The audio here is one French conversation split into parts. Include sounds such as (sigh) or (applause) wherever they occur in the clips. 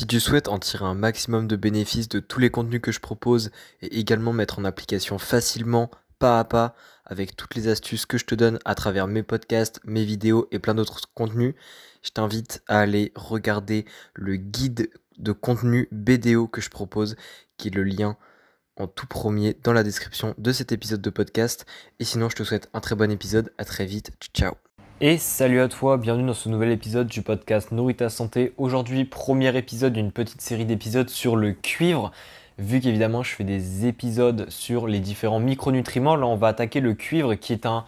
Si tu souhaites en tirer un maximum de bénéfices de tous les contenus que je propose et également mettre en application facilement, pas à pas, avec toutes les astuces que je te donne à travers mes podcasts, mes vidéos et plein d'autres contenus, je t'invite à aller regarder le guide de contenu BDO que je propose, qui est le lien en tout premier dans la description de cet épisode de podcast. Et sinon, je te souhaite un très bon épisode. À très vite. Ciao. Et salut à toi, bienvenue dans ce nouvel épisode du podcast Nourrit ta santé. Aujourd'hui, premier épisode d'une petite série d'épisodes sur le cuivre. Vu qu'évidemment, je fais des épisodes sur les différents micronutriments, là, on va attaquer le cuivre qui est un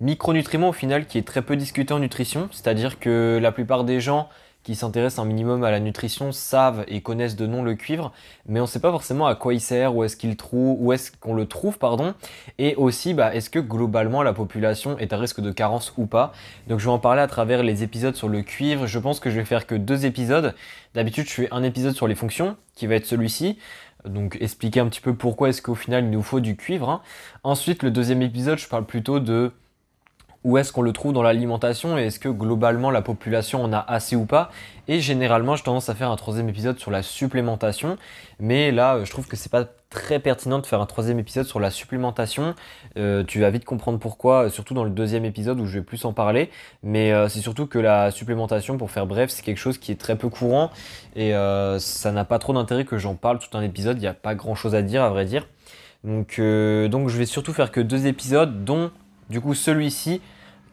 micronutriment au final qui est très peu discuté en nutrition. C'est-à-dire que la plupart des gens qui s'intéressent un minimum à la nutrition savent et connaissent de nom le cuivre, mais on ne sait pas forcément à quoi il sert, où est-ce qu'il trouve, où est-ce qu'on le trouve, pardon, et aussi bah, est-ce que globalement la population est à risque de carence ou pas. Donc je vais en parler à travers les épisodes sur le cuivre. Je pense que je vais faire que deux épisodes. D'habitude je fais un épisode sur les fonctions, qui va être celui-ci. Donc expliquer un petit peu pourquoi est-ce qu'au final il nous faut du cuivre. Hein. Ensuite le deuxième épisode je parle plutôt de où est-ce qu'on le trouve dans l'alimentation et est-ce que globalement la population en a assez ou pas. Et généralement, j'ai tendance à faire un troisième épisode sur la supplémentation, mais là, euh, je trouve que c'est pas très pertinent de faire un troisième épisode sur la supplémentation. Euh, tu vas vite comprendre pourquoi, surtout dans le deuxième épisode où je vais plus en parler. Mais euh, c'est surtout que la supplémentation, pour faire bref, c'est quelque chose qui est très peu courant et ça n'a pas trop d'intérêt que j'en parle tout un épisode. Il n'y a pas grand chose à dire, à vrai dire. Donc, donc je vais surtout faire que deux épisodes, dont du coup celui-ci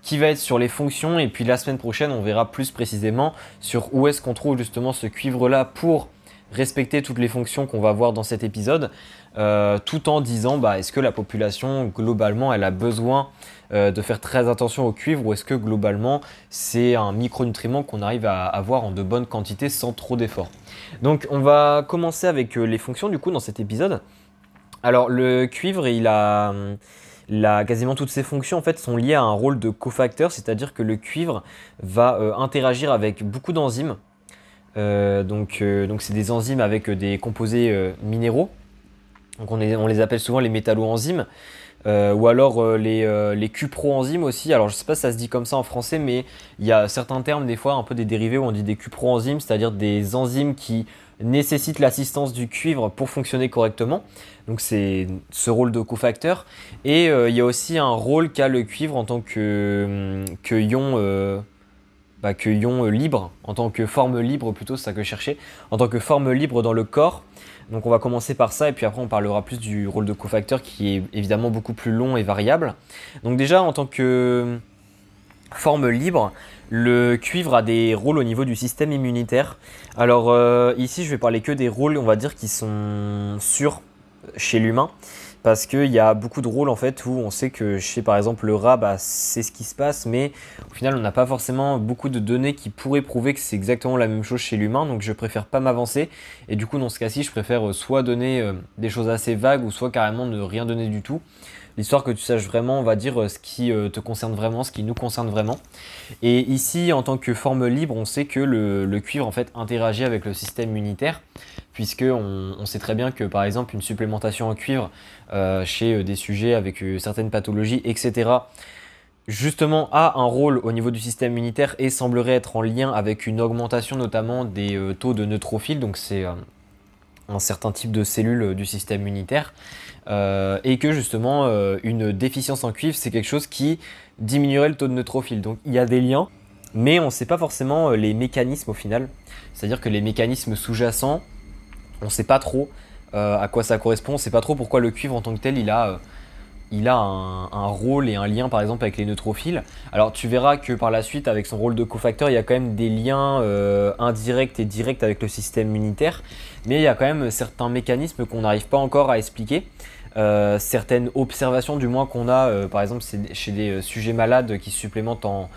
qui va être sur les fonctions et puis la semaine prochaine on verra plus précisément sur où est-ce qu'on trouve justement ce cuivre là pour respecter toutes les fonctions qu'on va voir dans cet épisode euh, tout en disant bah, est-ce que la population globalement elle a besoin euh, de faire très attention au cuivre ou est-ce que globalement c'est un micronutriment qu'on arrive à avoir en de bonnes quantités sans trop d'efforts. Donc on va commencer avec euh, les fonctions du coup dans cet épisode. Alors le cuivre il a hum, quasiment toutes ces fonctions en fait sont liées à un rôle de cofacteur, c'est-à-dire que le cuivre va euh, interagir avec beaucoup d'enzymes. Euh, donc, euh, donc c'est des enzymes avec des composés minéraux. On, les appelle souvent les métalloenzymes. Ou alors les, les cuproenzymes aussi. Alors je sais pas si ça se dit comme ça en français, mais il y a certains termes des fois un peu des dérivés où on dit des cuproenzymes, c'est-à-dire des enzymes qui nécessite l'assistance du cuivre pour fonctionner correctement. Donc c'est ce rôle de cofacteur. Et euh, il y a aussi un rôle qu'a le cuivre en tant que, que ion, euh, bah, ion libre, en tant que forme libre plutôt, c'est ça que je cherchais, en tant que forme libre dans le corps. Donc on va commencer par ça et puis après on parlera plus du rôle de cofacteur qui est évidemment beaucoup plus long et variable. Donc déjà en tant que forme libre, le cuivre a des rôles au niveau du système immunitaire. Alors euh, ici, je vais parler que des rôles, on va dire, qui sont sûrs chez l'humain. Parce qu'il y a beaucoup de rôles en fait où on sait que chez par exemple le rat, bah, c'est ce qui se passe, mais au final on n'a pas forcément beaucoup de données qui pourraient prouver que c'est exactement la même chose chez l'humain, donc je préfère pas m'avancer. Et du coup dans ce cas-ci, je préfère soit donner euh, des choses assez vagues ou soit carrément ne rien donner du tout l'histoire que tu saches vraiment, on va dire, euh, ce qui euh, te concerne vraiment, ce qui nous concerne vraiment. Et ici, en tant que forme libre, on sait que le, cuivre en fait interagit avec le système immunitaire, puisque on, sait très bien que par exemple une supplémentation en cuivre euh, chez des sujets avec certaines pathologies, etc justement a un rôle au niveau du système immunitaire et semblerait être en lien avec une augmentation notamment des taux de neutrophiles, donc c'est un certain type de cellules du système immunitaire. Euh, et que justement euh, une déficience en cuivre c'est quelque chose qui diminuerait le taux de neutrophile. Donc il y a des liens, mais on ne sait pas forcément euh, les mécanismes au final. C'est-à-dire que les mécanismes sous-jacents, on ne sait pas trop à quoi ça correspond, on ne sait pas trop pourquoi le cuivre en tant que tel il a a un, rôle et un lien par exemple avec les neutrophiles. Alors tu verras que par la suite avec son rôle de cofacteur il y a quand même des liens indirects et directs avec le système immunitaire, mais il y a quand même certains mécanismes qu'on n'arrive pas encore à expliquer. Euh, certaines observations du moins qu'on a, euh, par exemple chez des euh, sujets malades qui supplémentent en,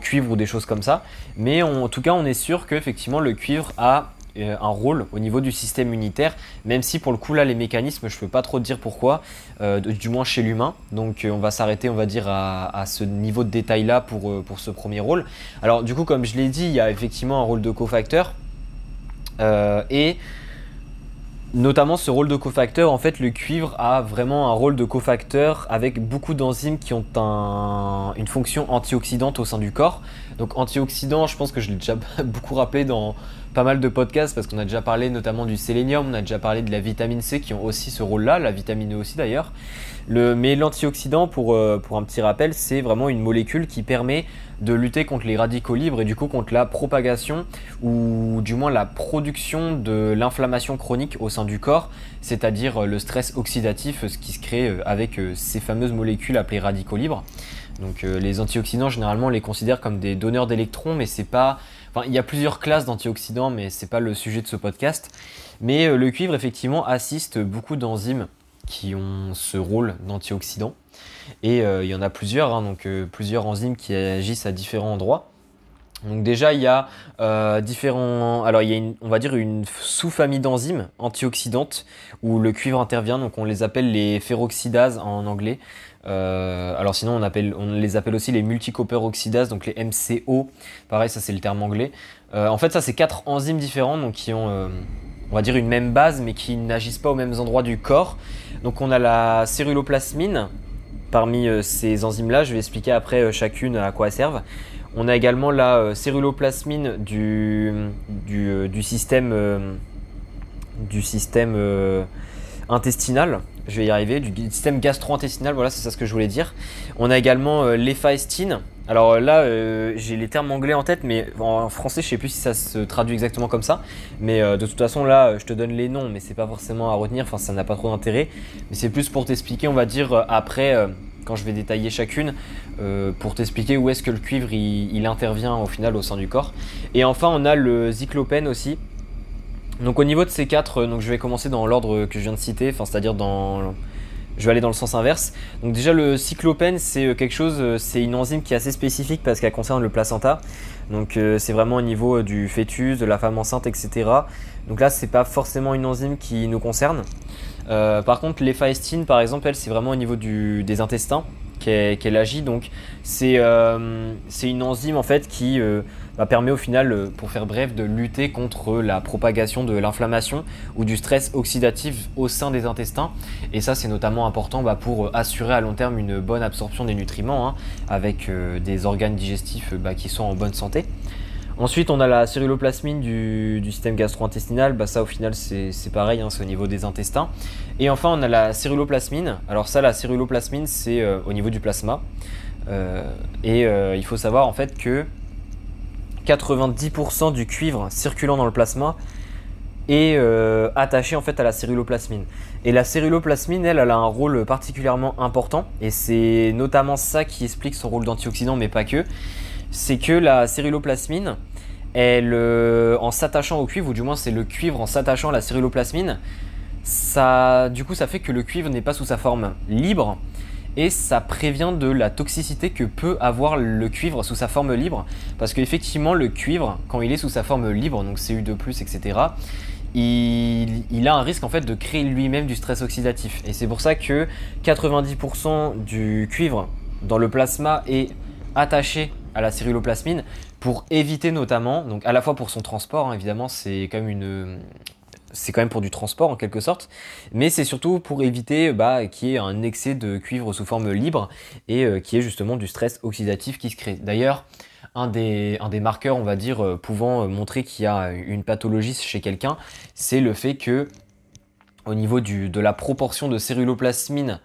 cuivre ou des choses comme ça. Mais en tout cas, on est sûr qu'effectivement le cuivre a un rôle au niveau du système immunitaire, même si pour le coup là les mécanismes, je peux pas trop dire pourquoi, du moins chez l'humain. Donc on va s'arrêter, on va dire, à, ce niveau de détail là pour, pour ce premier rôle. Alors du coup, comme je l'ai dit, il y a effectivement un rôle de cofacteur. et Notamment ce rôle de cofacteur, en fait le cuivre a vraiment un rôle de cofacteur avec beaucoup d'enzymes qui ont une fonction antioxydante au sein du corps. Donc antioxydant, je pense que je l'ai déjà (laughs) beaucoup rappelé dans pas mal de podcasts parce qu'on a déjà parlé notamment du sélénium, on a déjà parlé de la vitamine C qui ont aussi ce rôle-là, la vitamine E aussi d'ailleurs. Le, mais l'antioxydant, pour, euh, pour un petit rappel, c'est vraiment une molécule qui permet de lutter contre les radicaux libres et du coup contre la propagation ou du moins la production de l'inflammation chronique au sein du corps, c'est-à-dire euh, le stress oxydatif, ce qui se crée euh, avec ces fameuses molécules appelées radicaux libres. Donc les antioxydants généralement on les considère comme des donneurs d'électrons, mais c'est pas Il y a plusieurs classes d'antioxydants, mais c'est pas le sujet de ce podcast. Mais euh, le cuivre, effectivement, assiste beaucoup d'enzymes qui ont ce rôle d'antioxydant. Et euh, il y en a plusieurs, hein, donc euh, plusieurs enzymes qui agissent à différents endroits. Donc déjà il y a différents, alors il y a une, on va dire une sous-famille d'enzymes antioxydantes où le cuivre intervient, donc on les appelle les ferroxydases en anglais. Euh, alors sinon, on, les appelle aussi les multicopper oxydases, donc les MCO. Pareil, ça c'est le terme anglais. Euh, en fait, ça c'est quatre enzymes différentes, donc qui ont, euh, on va dire, une même base, mais qui n'agissent pas aux mêmes endroits du corps. Donc on a la céruloplasmine. Parmi ces enzymes-là, je vais expliquer après chacune à quoi elles servent. On a également la céruloplasmine du, du, du système, du système intestinal je vais y arriver, du système gastro-intestinal, voilà, c'est ça ce que je voulais dire. On a également euh, l'ephaestine. Alors euh, là, euh, j'ai les termes anglais en tête, mais en français, je sais plus si ça se traduit exactement comme ça. Mais de toute façon, là, je te donne les noms, mais c'est pas forcément à retenir, enfin, ça n'a pas trop d'intérêt. Mais c'est plus pour t'expliquer, on va dire, après, quand je vais détailler chacune, pour t'expliquer où est-ce que le cuivre il, intervient au final au sein du corps. Et enfin, on a le zyklopène aussi. Donc au niveau de ces quatre, euh, donc je vais commencer dans l'ordre que je viens de citer, enfin c'est-à-dire dans je vais aller dans le sens inverse. Donc déjà le cyclopène c'est euh, quelque chose, euh, c'est une enzyme qui est assez spécifique parce qu'elle concerne le placenta. Donc c'est vraiment au niveau du fœtus, de la femme enceinte, etc. Donc là c'est pas forcément une enzyme qui nous concerne. Par contre l'éphaestine par exemple elle c'est vraiment au niveau du, des intestins qu'elle agit. Donc c'est une enzyme en fait qui bah, permet au final, euh, pour faire bref, de lutter contre la propagation de l'inflammation ou du stress oxydatif au sein des intestins. Et ça, c'est notamment important bah, pour euh, assurer à long terme une bonne absorption des nutriments, hein, avec euh, des organes digestifs bah, qui sont en bonne santé. Ensuite, on a la céruloplasmine du, système gastro-intestinal. Bah, ça, au final, c'est pareil, hein, c'est au niveau des intestins. Et enfin, on a la céruloplasmine. Alors ça, la céruloplasmine, c'est au niveau du plasma. et il faut savoir en fait que 90% du cuivre circulant dans le plasma est euh, attaché en fait à la céruloplasmine. Et la céruloplasmine, elle, elle a un rôle particulièrement important, et c'est notamment ça qui explique son rôle d'antioxydant, mais pas que. C'est que la céruloplasmine, en s'attachant au cuivre, ou du moins c'est le cuivre en s'attachant à la céruloplasmine, ça, du coup, ça fait que le cuivre n'est pas sous sa forme libre, et ça prévient de la toxicité que peut avoir le cuivre sous sa forme libre. Parce qu'effectivement, le cuivre, quand il est sous sa forme libre, donc Cu2, etc., il, a un risque en fait de créer lui-même du stress oxydatif. Et c'est pour ça que 90% du cuivre dans le plasma est attaché à la céruloplasmine pour éviter notamment, donc à la fois pour son transport, hein, évidemment c'est quand même une, c'est quand même pour du transport en quelque sorte, mais c'est surtout pour éviter bah, qu'il y ait un excès de cuivre sous forme libre et euh, qu'il y ait justement du stress oxydatif qui se crée. D'ailleurs, un des, marqueurs, on va dire, euh, pouvant euh, montrer qu'il y a une pathologie chez quelqu'un, c'est le fait que au niveau de la proportion de céruloplasmine,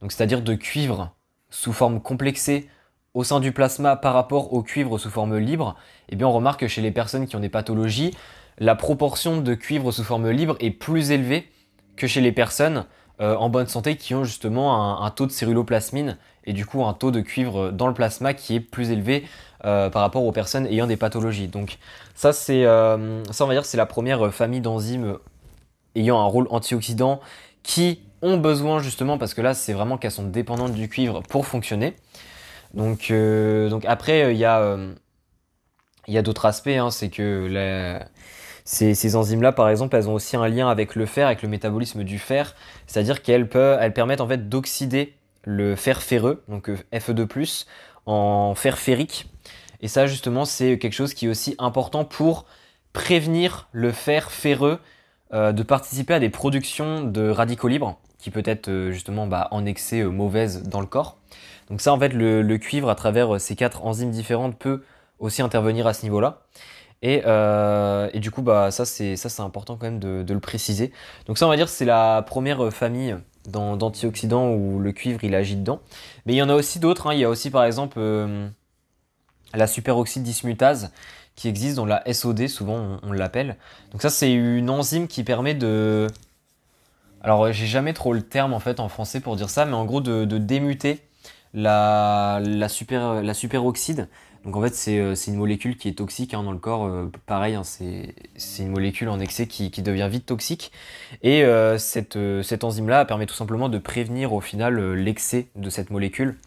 donc c'est-à-dire de cuivre sous forme complexée au sein du plasma par rapport au cuivre sous forme libre, eh bien on remarque que chez les personnes qui ont des pathologies, la proportion de cuivre sous forme libre est plus élevée que chez les personnes euh, en bonne santé qui ont justement un, taux de céruloplasmine et du coup un taux de cuivre dans le plasma qui est plus élevé euh, par rapport aux personnes ayant des pathologies. Donc ça c'est euh, ça on va dire c'est la première famille d'enzymes ayant un rôle antioxydant qui ont besoin justement parce que là c'est vraiment qu'elles sont dépendantes du cuivre pour fonctionner. Donc, donc après il y a il y a d'autres aspects, hein, c'est que ces, enzymes-là, par exemple, elles ont aussi un lien avec le fer, avec le métabolisme du fer, c'est-à-dire qu'elles elles permettent en fait d'oxyder le fer ferreux, donc euh, Fe2+, en fer ferrique. Et ça, justement, c'est quelque chose qui est aussi important pour prévenir le fer ferreux euh, de participer à des productions de radicaux libres, qui peut être euh, justement bah, en excès mauvaise dans le corps. Donc ça, en fait, le, cuivre, à travers ces quatre enzymes différentes, peut aussi intervenir à ce niveau-là. Et, du coup, bah, ça, c'est important quand même de, le préciser. Donc ça, on va dire, c'est la première famille d'antioxydants où le cuivre, il agit dedans. Mais il y en a aussi d'autres. Hein. Il y a aussi, par exemple, la superoxyde dismutase qui existe dans la SOD, souvent on, l'appelle. Donc ça c'est une enzyme qui permet de... Alors j'ai jamais trop le terme en fait en français pour dire ça, mais en gros de, démuter la, la, super, la superoxyde. Donc en fait c'est euh, une molécule qui est toxique hein, dans le corps, euh, pareil, hein, c'est une molécule en excès qui, devient vite toxique. Et euh, cette, cette enzyme-là permet tout simplement de prévenir au final l'excès de cette molécule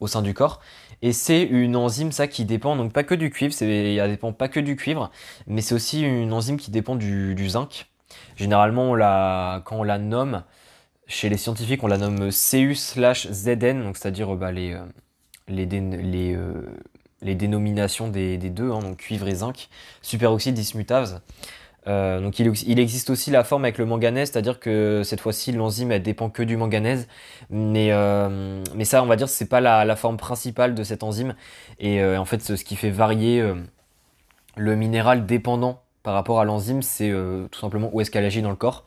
au sein du corps. Et c'est une enzyme ça qui dépend donc pas que du cuivre, elle dépend pas que du cuivre, mais c'est aussi une enzyme qui dépend du, zinc. Généralement, quand on la nomme, chez les scientifiques, on la nomme CU/ZN, c'est-à-dire bah, les, euh, les, euh, les, dénominations des, deux, hein, donc cuivre et zinc, superoxyde dismutase. Euh, donc il, existe aussi la forme avec le manganèse, c'est-à-dire que cette fois-ci l'enzyme dépend que du manganèse, mais, euh, mais ça on va dire c'est pas la, forme principale de cette enzyme et euh, en fait ce qui fait varier le minéral dépendant par rapport à l'enzyme c'est tout simplement où est-ce qu'elle agit dans le corps.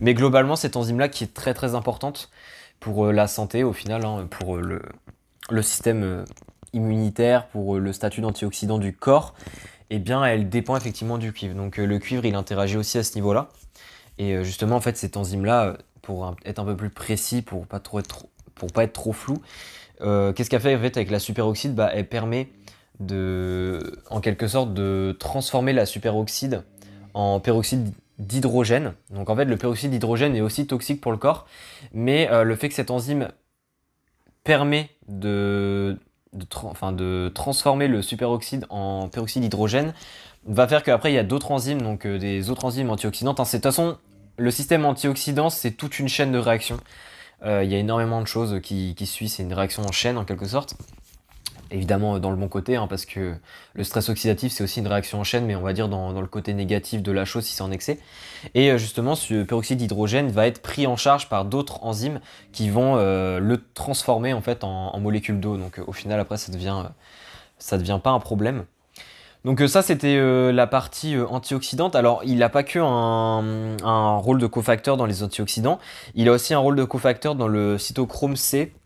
Mais globalement cette enzyme là qui est très très importante pour la santé au final, hein, pour le, le système immunitaire, pour le statut d'antioxydant du corps eh bien, elle dépend effectivement du cuivre. Donc euh, le cuivre, il interagit aussi à ce niveau-là. Et euh, justement, en fait, cette enzyme-là, euh, pour être un peu plus précis, pour pas trop être pour pas être trop flou, qu'est-ce qu'elle fait fait avec la superoxyde? Bah, Elle permet de, en quelque sorte, de transformer la superoxyde en peroxyde d'hydrogène. Donc en fait, le peroxyde d'hydrogène est aussi toxique pour le corps, mais le fait que cette enzyme permet de de, enfin, de transformer le superoxyde en peroxyde d'hydrogène va faire qu'après il y a d'autres enzymes, donc euh, des autres enzymes antioxydantes. Hein, de toute façon, le système antioxydant, c'est toute une chaîne de réactions. Euh, il y a énormément de choses qui, qui suivent, c'est une réaction en chaîne en quelque sorte évidemment dans le bon côté, hein, parce que le stress oxydatif c'est aussi une réaction en chaîne, mais on va dire dans, le côté négatif de la chose si c'est en excès. Et euh, justement, ce peroxyde d'hydrogène va être pris en charge par d'autres enzymes qui vont euh, le transformer en fait molécule d'eau. Donc euh, au final, après, ça devient, devient pas un problème. Donc ça, c'était la partie antioxydante. Alors, il n'a pas que un, rôle de cofacteur dans les antioxydants, il a aussi un rôle de cofacteur dans le cytochrome C, euh,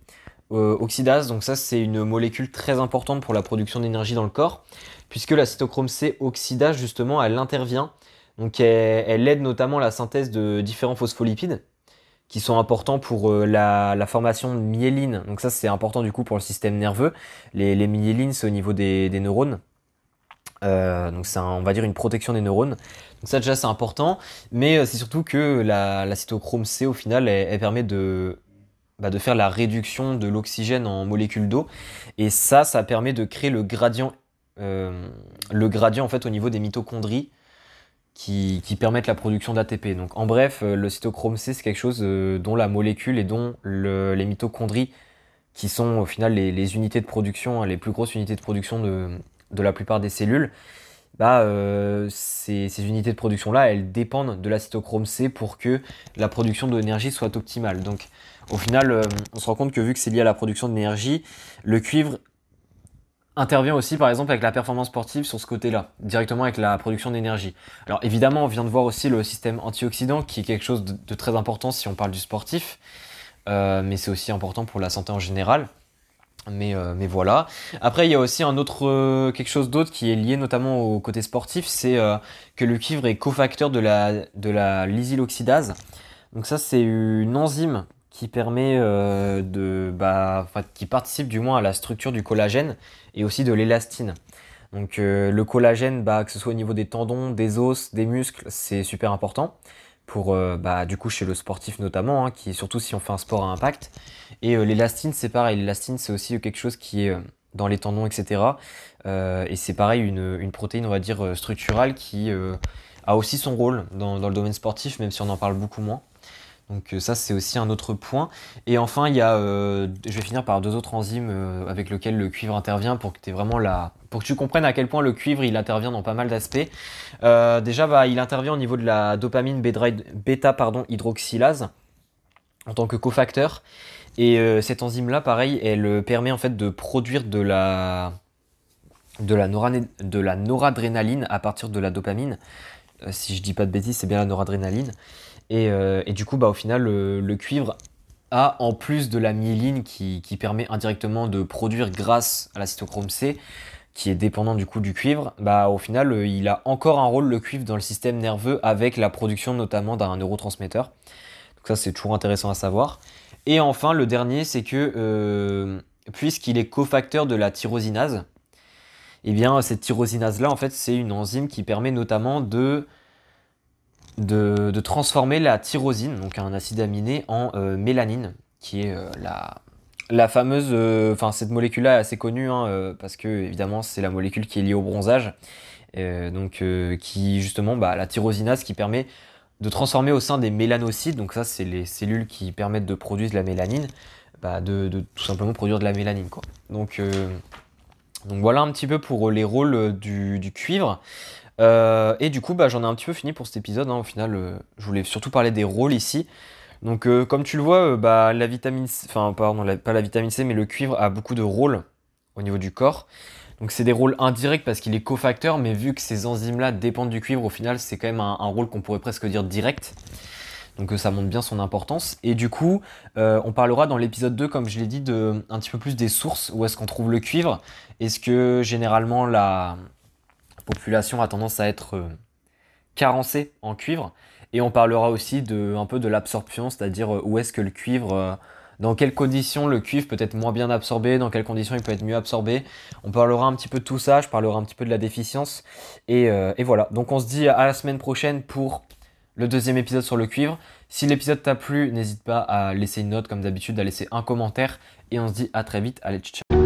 oxydase. Donc ça, c'est une molécule très importante pour la production d'énergie dans le corps, puisque la cytochrome C oxydase, justement, elle intervient. Donc elle, aide notamment la synthèse de différents phospholipides qui sont importants pour euh, la, formation de myéline. Donc ça, c'est important du coup pour le système nerveux. Les, les myélines, c'est au niveau des, neurones. Euh, donc c'est, on va dire, une protection des neurones. Donc ça déjà, c'est important. Mais c'est surtout que la, cytochrome C, au final, elle permet de bah, de faire la réduction de l'oxygène en molécules d'eau. Et ça, ça permet de créer le gradient, euh, le gradient en fait au niveau des mitochondries qui, permettent la production d'ATP. Donc en bref, euh, le cytochrome C, c'est quelque chose euh, dont la molécule et dont les mitochondries, qui sont au final les, unités de production, hein, les plus grosses unités de production de la plupart des cellules, bah, ces, ces, unités de production-là, elles dépendent de la cytochrome C pour que la production d'énergie soit optimale. Donc au final, euh, on se rend compte que vu que c'est lié à la production d'énergie, le cuivre intervient aussi par exemple avec la performance sportive sur ce côté-là, directement avec la production d'énergie. Alors évidemment, on vient de voir aussi le système antioxydant qui est quelque chose de, très important si on parle du sportif, euh, mais c'est aussi important pour la santé en général. Mais, euh, mais, voilà. Après, il y a aussi un autre, quelque chose d'autre qui est lié notamment au côté sportif, c'est que le cuivre est cofacteur de la, de. Donc ça, c'est une enzyme qui permet euh, de, bah, qui participe du moins à la structure du collagène et aussi de l'élastine. Donc euh, le collagène, bah, que ce soit au niveau des tendons, des os, des muscles, c'est super important pour euh, bah, du coup chez le sportif notamment, hein, qui surtout si on fait un sport à impact. Et l'élastine, c'est pareil. L'élastine, c'est aussi quelque chose qui est dans les tendons, etc. et c'est pareil, une, une, protéine, on va dire, structurale qui a aussi son rôle dans, dans, le domaine sportif, même si on en parle beaucoup moins. Donc euh, ça c'est aussi un autre point. Et enfin il y a, euh, je vais finir par deux autres enzymes euh, avec lesquelles le cuivre intervient pour que tu comprennes à quel point le cuivre il intervient dans pas mal d'aspects. déjà bah, il intervient au niveau de la dopamine bêta hydroxylase en tant que cofacteur. Et cette enzyme là pareil elle permet en fait de produire de la de la, noradrénaline à partir de la dopamine. Si je dis pas de bêtises, c'est bien la noradrénaline. Et, euh, du coup, bah, au final, le, cuivre a, en plus de la myéline qui, permet indirectement de produire grâce à la cytochrome C, qui est dépendant du coup du cuivre, bah, au final, euh, il a encore un rôle, le cuivre, dans le système nerveux avec la production notamment d'un neurotransmetteur. Donc ça, c'est toujours intéressant à savoir. Et enfin, le dernier, c'est que puisqu'il est cofacteur de la tyrosinase, et eh bien cette tyrosinase-là, en fait, c'est une enzyme qui permet notamment de, de, transformer la tyrosine, donc un acide aminé, en euh, mélanine, qui est euh, la, la fameuse... Euh, enfin, cette molécule-là est assez connue, hein, parce que, évidemment, c'est la molécule qui est liée au bronzage, donc qui, justement, bah, la tyrosinase qui permet de transformer au sein des mélanocytes, donc ça, c'est les cellules qui permettent de produire de la mélanine, bah, de, tout simplement produire de la mélanine, quoi. Donc... Voilà un petit peu pour les rôles du, cuivre. Euh, et du coup, bah, j'en ai un petit peu fini pour cet épisode. Hein. Au final, je voulais surtout parler des rôles ici. Donc, comme tu le vois, bah, la vitamine C, enfin, pardon, pas la vitamine C, mais le cuivre a beaucoup de rôles au niveau du corps. Donc, c'est des rôles indirects parce qu'il est cofacteur, mais vu que ces enzymes-là dépendent du cuivre, au final, c'est quand même un rôle qu'on pourrait presque dire direct. Donc euh, ça montre bien son importance. Et du coup, euh, on parlera dans l'épisode 2, comme je l'ai dit, de un petit peu plus des sources, où est-ce qu'on trouve le cuivre. Est-ce que généralement la population a tendance à être euh, carencée en cuivre Et on parlera aussi de, un peu de l'absorption, c'est-à-dire où est-ce que le cuivre... dans quelles conditions le cuivre peut être moins bien absorbé, dans quelles conditions il peut être mieux absorbé. On parlera un petit peu de tout ça, je parlerai un petit peu de la déficience. Et, et voilà, donc on se dit à la semaine prochaine pour le deuxième épisode sur le cuivre. Si l'épisode t'a plu, n'hésite pas à laisser une note comme d'habitude, à laisser un commentaire et on se dit à très vite. Allez, ciao